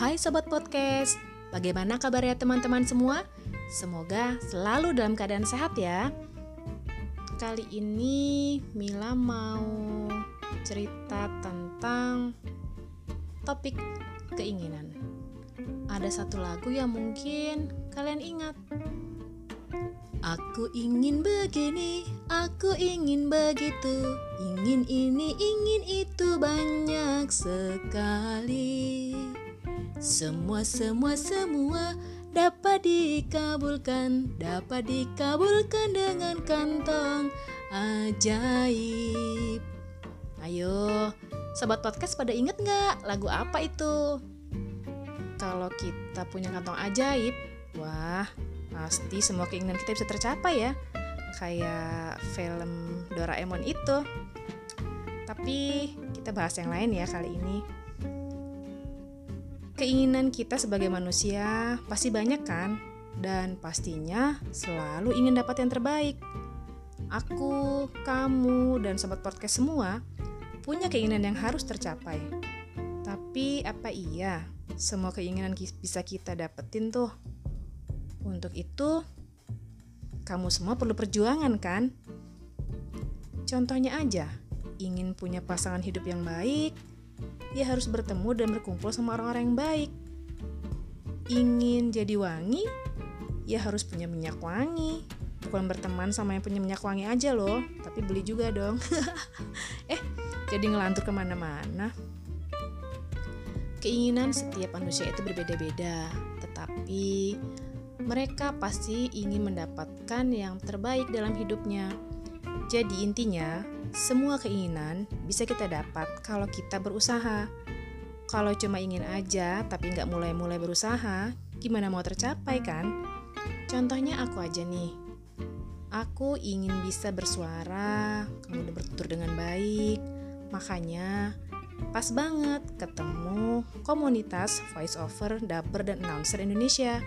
Sobat Podcast, bagaimana kabarnya teman-teman semua? Semoga selalu dalam keadaan sehat ya Kali ini Mila mau cerita tentang topik keinginan Ada satu lagu yang mungkin kalian ingat Aku ingin begini, aku ingin begitu, ingin ini, ingin itu banyak sekali. Semua, semua, semua dapat dikabulkan, dapat dikabulkan dengan kantong ajaib. Ayo, sobat podcast pada inget nggak lagu apa itu? Kalau kita punya kantong ajaib, wah pasti semua keinginan kita bisa tercapai ya kayak film Doraemon itu tapi kita bahas yang lain ya kali ini keinginan kita sebagai manusia pasti banyak kan? Dan pastinya selalu ingin dapat yang terbaik. Aku, kamu, dan sobat podcast semua punya keinginan yang harus tercapai. Tapi apa iya semua keinginan bisa kita dapetin tuh? Untuk itu, kamu semua perlu perjuangan, kan? Contohnya aja, ingin punya pasangan hidup yang baik, ya harus bertemu dan berkumpul sama orang-orang yang baik. Ingin jadi wangi, ya harus punya minyak wangi. Bukan berteman sama yang punya minyak wangi aja loh, tapi beli juga dong. eh, jadi ngelantur ke mana-mana. Keinginan setiap manusia itu berbeda-beda, tetapi mereka pasti ingin mendapatkan yang terbaik dalam hidupnya. Jadi intinya, semua keinginan bisa kita dapat kalau kita berusaha. Kalau cuma ingin aja tapi nggak mulai-mulai berusaha, gimana mau tercapai kan? Contohnya aku aja nih. Aku ingin bisa bersuara, kemudian bertutur dengan baik. Makanya pas banget ketemu komunitas voice over, dubber, dan announcer Indonesia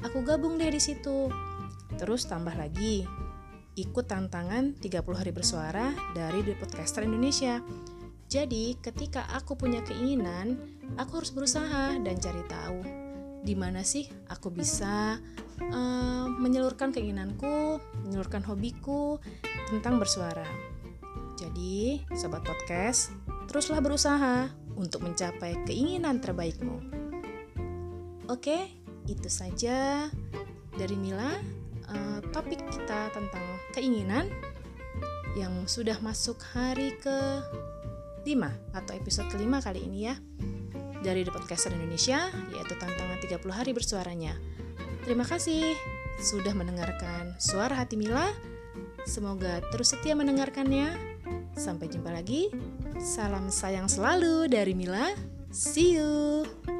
Aku gabung deh di situ. Terus tambah lagi, ikut tantangan 30 hari bersuara dari The Podcaster Indonesia. Jadi, ketika aku punya keinginan, aku harus berusaha dan cari tahu di mana sih aku bisa uh, menyalurkan keinginanku, menyalurkan hobiku tentang bersuara. Jadi, sobat podcast, teruslah berusaha untuk mencapai keinginan terbaikmu. Oke, itu saja dari Mila uh, topik kita tentang keinginan yang sudah masuk hari ke 5 atau episode kelima kali ini ya dari The Podcaster Indonesia yaitu tantangan 30 hari bersuaranya. Terima kasih sudah mendengarkan suara hati Mila. Semoga terus setia mendengarkannya. Sampai jumpa lagi. Salam sayang selalu dari Mila. See you.